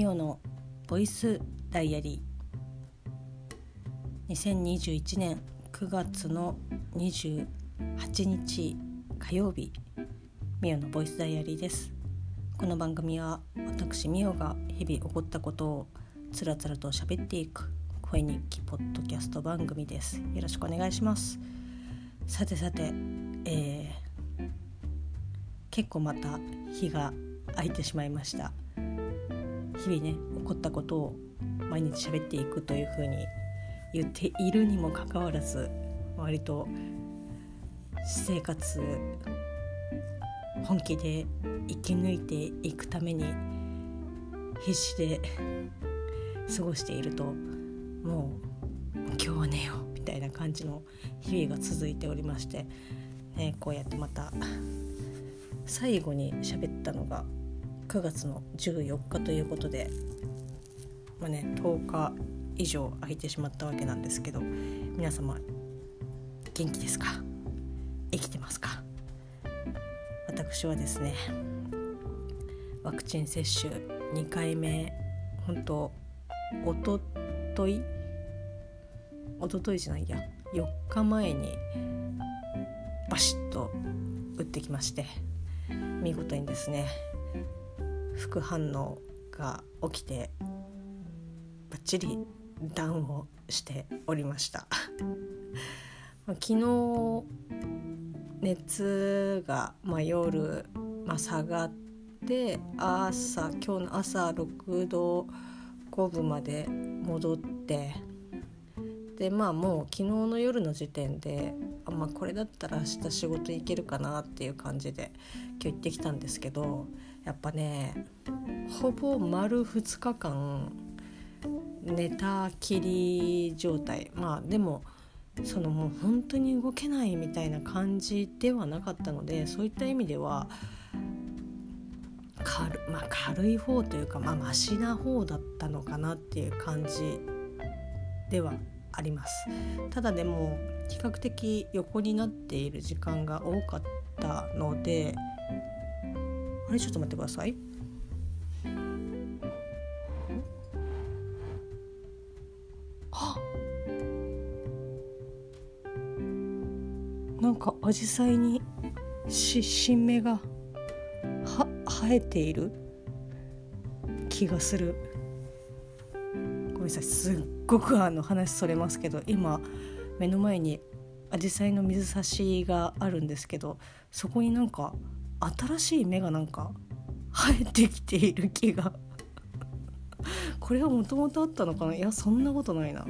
ミオのボイスダイアリー。2021年9月の28日火曜日ミオのボイスダイアリーです。この番組は私ミオが日々起こったことをつらつらと喋っていく声日記ポッドキャスト番組です。よろしくお願いします。さてさて、えー、結構また日が空いてしまいました。日々ね起こったことを毎日喋っていくというふうに言っているにもかかわらず割と私生活本気で生き抜いていくために必死で過ごしているともう今日は寝ようみたいな感じの日々が続いておりまして、ね、こうやってまた最後に喋ったのが9月の14日ということで、まあね、10日以上空いてしまったわけなんですけど皆様元気ですか？生きてますか？私はですねワクチン接種2回目本当おととい？おとといじゃないや4日前にバシッと打ってきまして見事にですね副反応が起きてバッチリダウンをしておりました。昨日熱が、まあ、夜、まあ、下がって朝今日の朝6度5分まで戻ってでまあもう昨日の夜の時点であ、まあ、これだったら明日仕事行けるかなっていう感じで今日行ってきたんですけどやっぱねほぼ丸2日間寝たきり状態。まあでもそのもう本当に動けないみたいな感じではなかったのでそういった意味では軽,、まあ、軽い方というかまあマシな方だったのかなっていう感じではあります。ただでも比較的横になっている時間が多かったのであれちょっと待ってください。あなんかアジサイにし新芽がは生えている気がする。ごめんなさい。すっごくあの話それますけど今目の前にアジサイの水差しがあるんですけどそこになんか新しい芽がなんか生えてきている気が。これはもともとあったのかな？いやそんなことないな。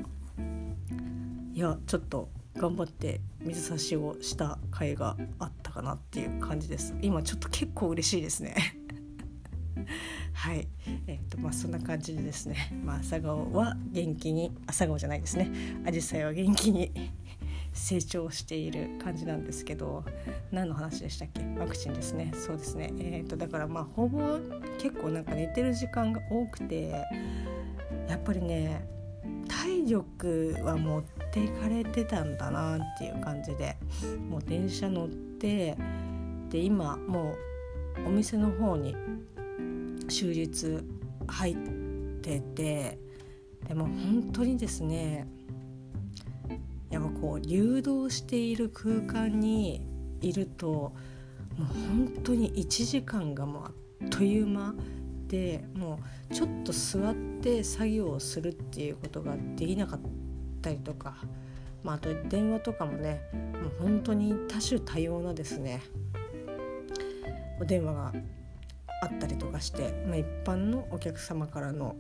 いやちょっと頑張って水差しをした甲斐があったかなっていう感じです。今ちょっと結構嬉しいですね。はい。えっ、ー、とまあそんな感じでですね。まあ朝顔は元気に朝顔じゃないですね。アジサイは元気に成長している感じなんですけど何の話でしたっけ？ワクチンですね。そうですね。えーと、だからまあほぼ結構なんか寝てる時間が多くてやっぱりね体力は持っていかれてたんだなっていう感じでもう電車乗ってで今もうお店の方に終日入っててでも本当にですねこう流動している空間にいるともう本当に1時間がもうあっという間でもうちょっと座って作業をするっていうことができなかったりとか、まあ、あと電話とかもねもう本当に多種多様なですねお電話があったりとかして、まあ、一般のお客様からの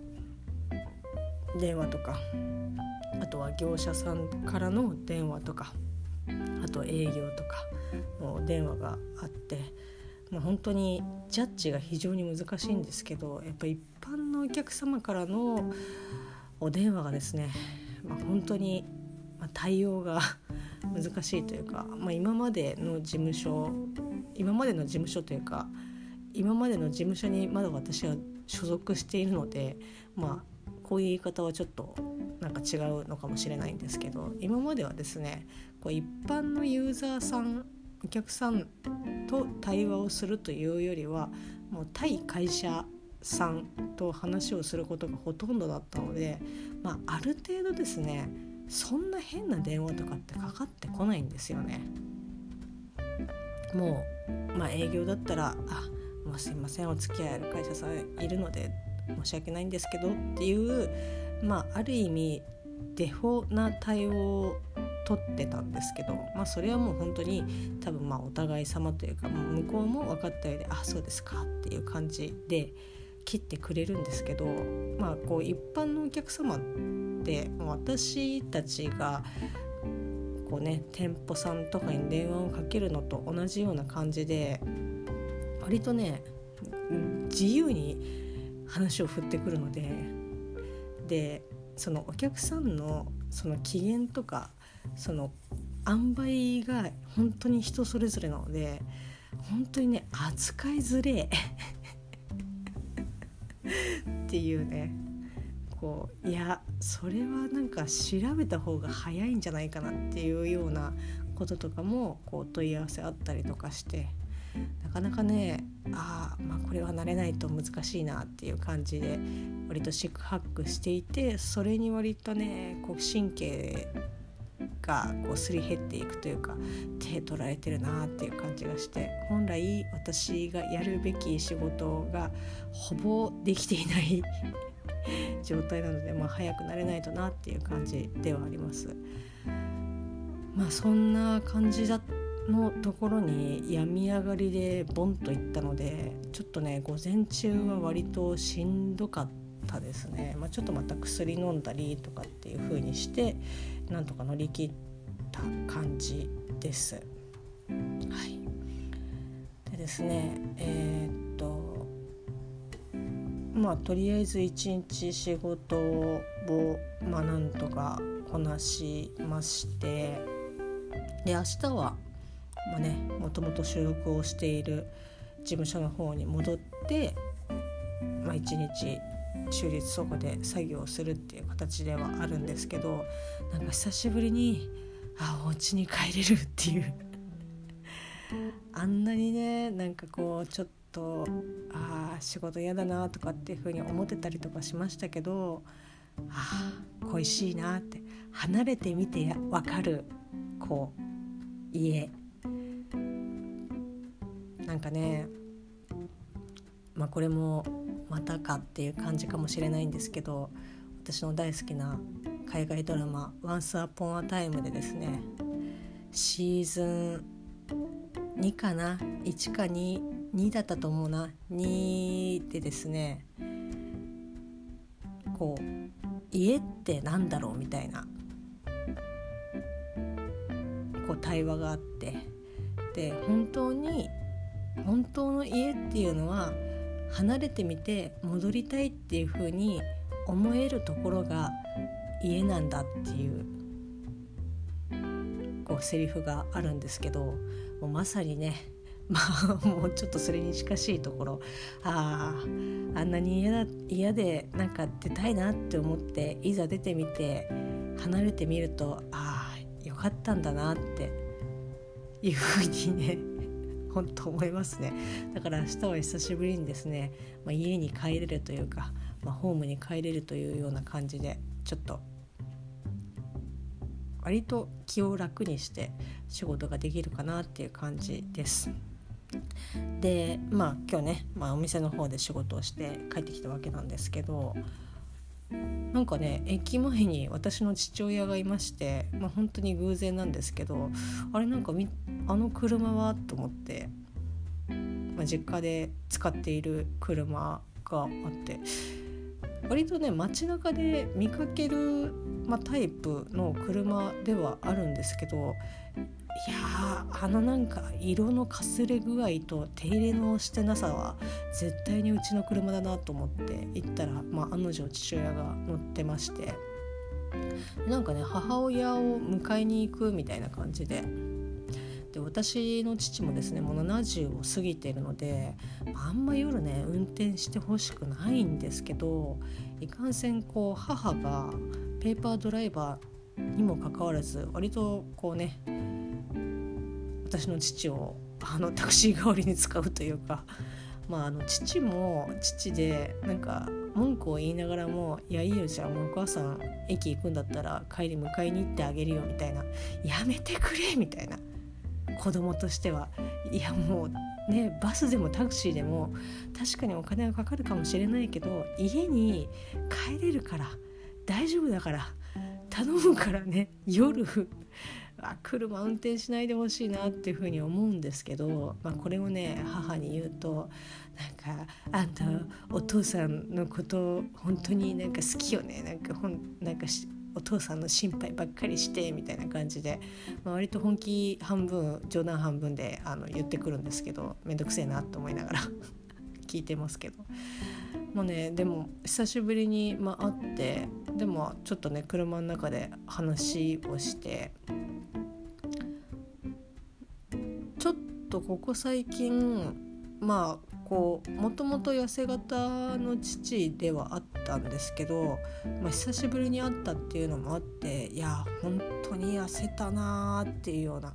電話とかあとは業者さんからの電話とかあと営業とかもう電話があってもう本当にジャッジが非常に難しいんですけどやっぱ一般のお客様からのお電話がですね、まあ、本当に対応が 難しいというか、まあ、今までの事務所今までの事務所というか今までの事務所にまだ私は所属しているのでまあこういう言い方はちょっとなんか違うのかもしれないんですけど今まではですねこう一般のユーザーさんお客さんと対話をするというよりはもう対会社さんと話をすることがほとんどだったので、まあ、ある程度ですねそんな変な電話とかってかかってこないんですよね。もう、まあ、営業だったら「あまあ、すいませんお付き合いある会社さんいるので申し訳ないんですけど」っていう、まあ、ある意味デフォな対応を取ってたんですけど、まあ、それはもう本当に多分まあお互い様というかもう向こうも分かったようで「あそうですか」っていう感じで切ってくれるんですけど、まあ、こう一般のお客様って私たちがこうね店舗さんとかに電話をかけるのと同じような感じで割とね自由に話を振ってくるのででそのお客さんのその機嫌とかその塩梅が本当に人それぞれなので本当にね扱いづれ っていうねこういやそれはなんか調べた方が早いんじゃないかなっていうようなこととかもこう問い合わせあったりとかしてなかなかねああまあこれは慣れないと難しいなっていう感じで割と四苦八苦していてそれに割とねこう神経がこうすり減っていくというか手取られてるなっていう感じがして本来私がやるべき仕事がほぼできていない 状態なので、まあ、早くなれないとなっていう感じではあります。まあそんな感じだのところに病み上がりでボンといったのでちょっとね午前中は割としんどかったですね、まあ、ちょっとまた薬飲んだりとかっていう風にしてなんとか乗り切った感じです。はい、でですねえー、っとまあとりあえず一日仕事をまあなんとかこなしまして。で明日はまあねもともと収録をしている事務所の方に戻って、まあ、一日中立そこで作業をするっていう形ではあるんですけどなんか久しぶりにあお家に帰れるっていう。あんなにねなんかこうちょっとあ仕事嫌だなとかっていうふうに思ってたりとかしましたけどあ恋しいなって離れてみて分かるこう家。なんかねまあこれもまたかっていう感じかもしれないんですけど私の大好きな海外ドラマ「Once Upon a Time」でですねシーズン2かな1か22だったと思うな2でですねこう家ってなんだろうみたいなこう対話があってで本当に本当の家っていうのは離れてみて戻りたいっていう風に思えるところが家なんだっていうこうセリフがあるんですけどもうまさにね まあもうちょっとそれに近しいところ。あああんなに嫌だ嫌でなんか出たいなって思っていざ出てみて離れてみるとああよかったんだなっていうふうにね本当思いますねだから明日は久しぶりにですね、まあ、家に帰れるというか、まあ、ホームに帰れるというような感じでちょっと割と気を楽にして仕事ができるかなっていう感じです。でまあ今日ね、まあ、お店の方で仕事をして帰ってきたわけなんですけどなんかね駅前に私の父親がいまして、まあ、本当に偶然なんですけどあれなんかあの車はと思って、まあ、実家で使っている車があって割とね街中で見かける、まあ、タイプの車ではあるんですけどいやあのなんか色のかすれ具合と手入れのしてなさは絶対にうちの車だなと思って行ったら、まあ、案の定父親が乗ってましてなんかね母親を迎えに行くみたいな感じで。で私の父もですねもう70を過ぎてるのであんま夜ね運転してほしくないんですけどいかんせんこう母がペーパードライバーにもかかわらず割とこうね私の父をあのタクシー代わりに使うというかまあ、あの父も父でなんか文句を言いながらも「いやいいよじゃあもうお母さん駅行くんだったら帰り迎えに行ってあげるよ」みたいな「やめてくれ」みたいな。子供としては。いやもうねバスでもタクシーでも確かにお金はかかるかもしれないけど家に帰れるから大丈夫だから頼むからね。夜。あ車運転しないでほしいなっていうふうに思うんですけど、まあ、これをね母に言うとなんか「あんたお父さんのこと本当になんか好きよね。なんかほんなんかお父さんの心配ばっかりして」みたいな感じで、まあ、割と本気半分冗談半分であの言ってくるんですけど面倒くせえなと思いながら 聞いてますけど。もうねでも久しぶりに、まあ、会ってでもちょっとね車の中で話をしてちょっとここ最近まあこうもともと痩せ型の父ではあったんですけど、まあ、久しぶりに会ったっていうのもあっていや本当に痩せたなーっていうような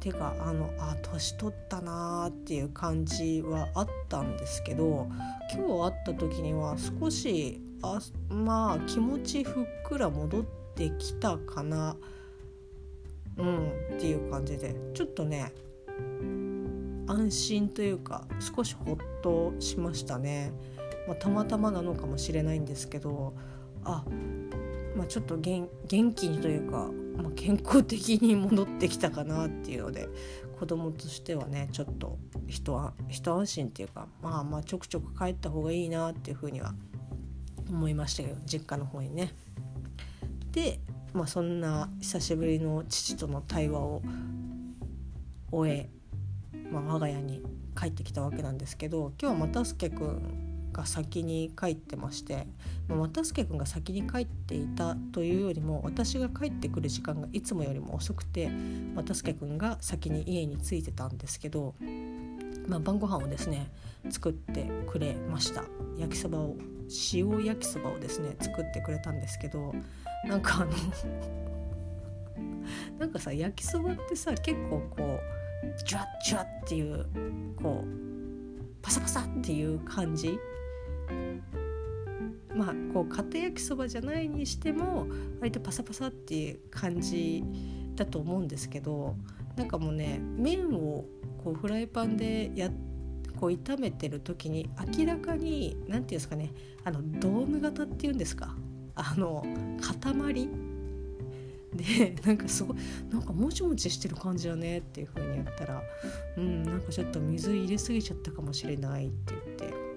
てかあのあ年取ったなーっていう感じはあったんですけど今日会った時には少しあまあ気持ちふっくら戻ってきたかなうんっていう感じでちょっとね安心というか少しほっとしましたね、まあ、たまたまなのかもしれないんですけどあ、まあ、ちょっと元気にというか、まあ、健康的に戻ってきたかなっていうので子供としてはねちょっと一安心っていうかまあまあちょくちょく帰った方がいいなっていうふうには思いましたけど実家の方にね。で、まあ、そんな久しぶりの父との対話を終えまあ、我が家に帰ってきたわけなんですけど今日は又助君が先に帰ってまして又助君が先に帰っていたというよりも私が帰ってくる時間がいつもよりも遅くて又助君が先に家に着いてたんですけど、まあ、晩ご飯をですね作ってくれました。焼きそばを塩焼きそばをですね作ってくれたんですけどなんかあの なんかさ焼きそばってさ結構こうジュワッジュワッっていうこうパサパサっていう感じ。まあこう家庭焼きそばじゃないにしても割とパサパサっていう感じだと思うんですけどなんかもうね麺をこうフライパンでやこう炒めてる時に明らかに何て言うんですかねあのドーム型っていうんですか。あの塊で なんかすごいなんかもちもちしてる感じだねっていう風に言ったらうんなんかちょっと水入れすぎちゃったかもしれないって言って。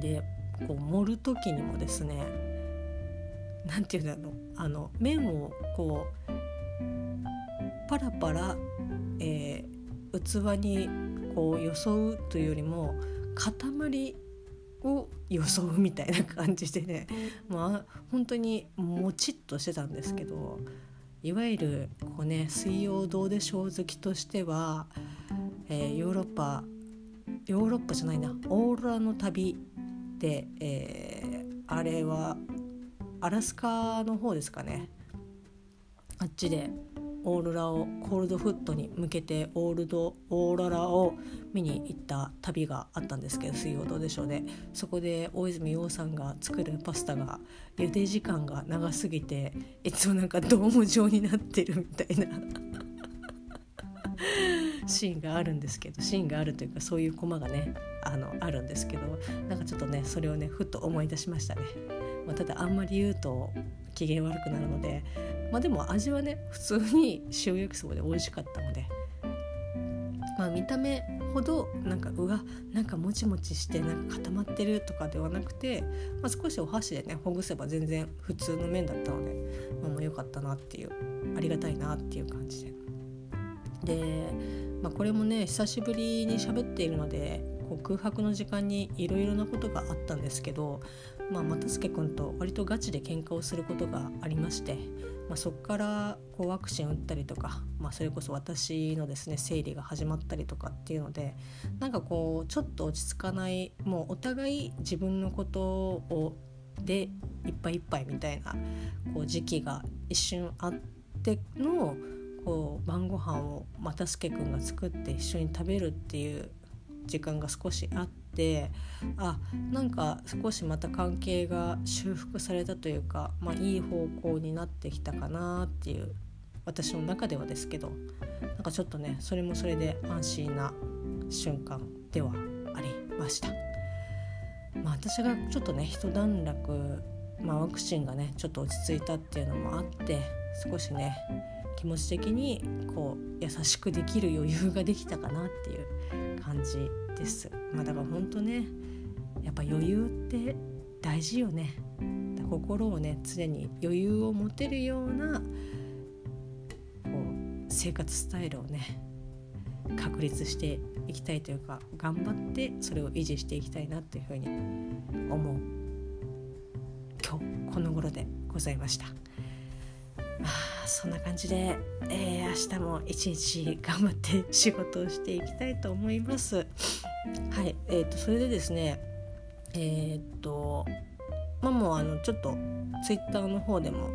でこう盛る時にもですね何て言うんだろうあの麺をこうパラパラ、えー、器にこうよそうというよりも塊を装うみたいな感じでねまあ本当にもちっとしてたんですけどいわゆるこう、ね、水曜どうでしょう好きとしては、えー、ヨーロッパヨーロッパじゃないなオーロラの旅で、えー、あれはアラスカの方ですかね。あっちで。オーロラをコールドフットに向けてオールドオーロラを見に行った旅があったんですけど「水曜どうでしょうで」そこで大泉洋さんが作るパスタが茹で時間が長すぎていつもなんかドーム状になってるみたいな シーンがあるんですけどシーンがあるというかそういうコマがねあのあるんですけどなんかちょっとねそれをねふっと思い出しましたね。まあ、ただあんまり言うと機嫌悪くなるのでまあでも味はね普通に塩焼きそばで美味しかったので、まあ、見た目ほどなんかうわなんかもちもちしてなんか固まってるとかではなくて、まあ、少しお箸でねほぐせば全然普通の麺だったので、まあ、もう良かったなっていうありがたいなっていう感じで。で、まあ、これもね久しぶりに喋っているのでこう空白の時間にいろいろなことがあったんですけど、まあ、又助君と割とガチで喧嘩をすることがありまして、まあ、そこからこうワクチン打ったりとか、まあ、それこそ私のですね生理が始まったりとかっていうのでなんかこうちょっと落ち着かないもうお互い自分のことをでいっぱいいっぱいみたいなこう時期が一瞬あってのこう晩ご飯を又助君が作って一緒に食べるっていう時間が少しあってあなんか少しまた関係が修復されたというか、まあ、いい方向になってきたかなっていう私の中ではですけどなんかちょっとねそれもそれで安心な瞬間ではありました。まあ、私がちょっとね一段落、まあ、ワクチンがねちょっと落ち着いたっていうのもあって少しね気持ち的にこう優しくできる余裕ができたかなっていう感じです。まあ、だから本当ねやっぱ余裕って大事よね。心をね常に余裕を持てるようなこう生活スタイルをね確立していきたいというか頑張ってそれを維持していきたいなっていうふうに思う今日この頃でございました。そんな感じで、えー、明日も一日頑張って仕事をしていきたいと思います。はい、えーと、それでですねえっ、とまあもうあのちょっとツイッターの方でも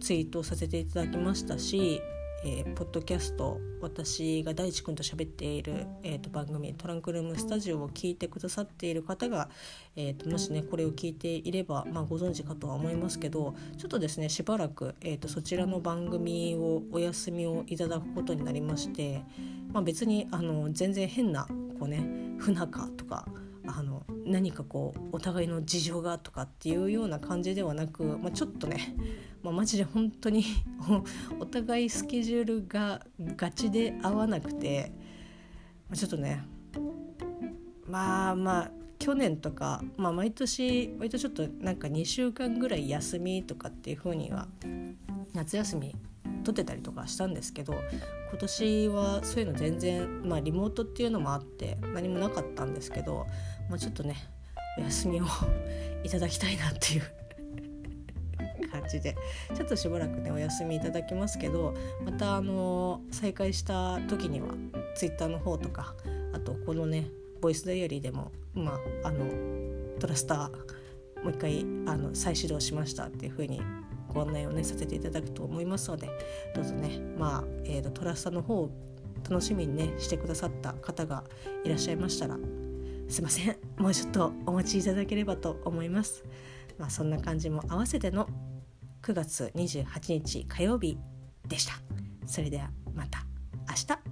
ツイートをさせていただきましたしえー、ポッドキャスト私が大地君と喋っている、えーと、番組「トランクルームスタジオ」を聞いてくださっている方が、えーと、もしねこれを聞いていれば、まあ、ご存知かとは思いますけどちょっとですねしばらく、えーと、そちらの番組をお休みをいただくことになりまして、まあ、別にあの全然変なこうね不仲とかあの何かこうお互いの事情がとかっていうような感じではなく、まあ、ちょっとね、まあ、マジで本当に お互いスケジュールがガチで合わなくて、まあ、ちょっとねまあまあ去年とか、まあ、毎年割とちょっとなんか2週間ぐらい休みとかっていう風には夏休み取ってたりとかしたんですけど今年はそういうの全然まあリモートっていうのもあって何もなかったんですけど、まあ、ちょっとねお休みをいただきたいなっていう感じでちょっとしばらくねお休みいただきますけどまたあの再開した時には Twitter の方とかあとこのねボイスダイアリーでもまあのトラスターもう一回あの再始動しましたっていう風にご案内をねさせていただくと思いますのでどうぞねまあ、えーと、トラスターの方を楽しみにねしてくださった方がいらっしゃいましたらすいませんもうちょっとお待ちいただければと思います。まあ、そんな感じも合わせての9月28日火曜日でした。それではまた明日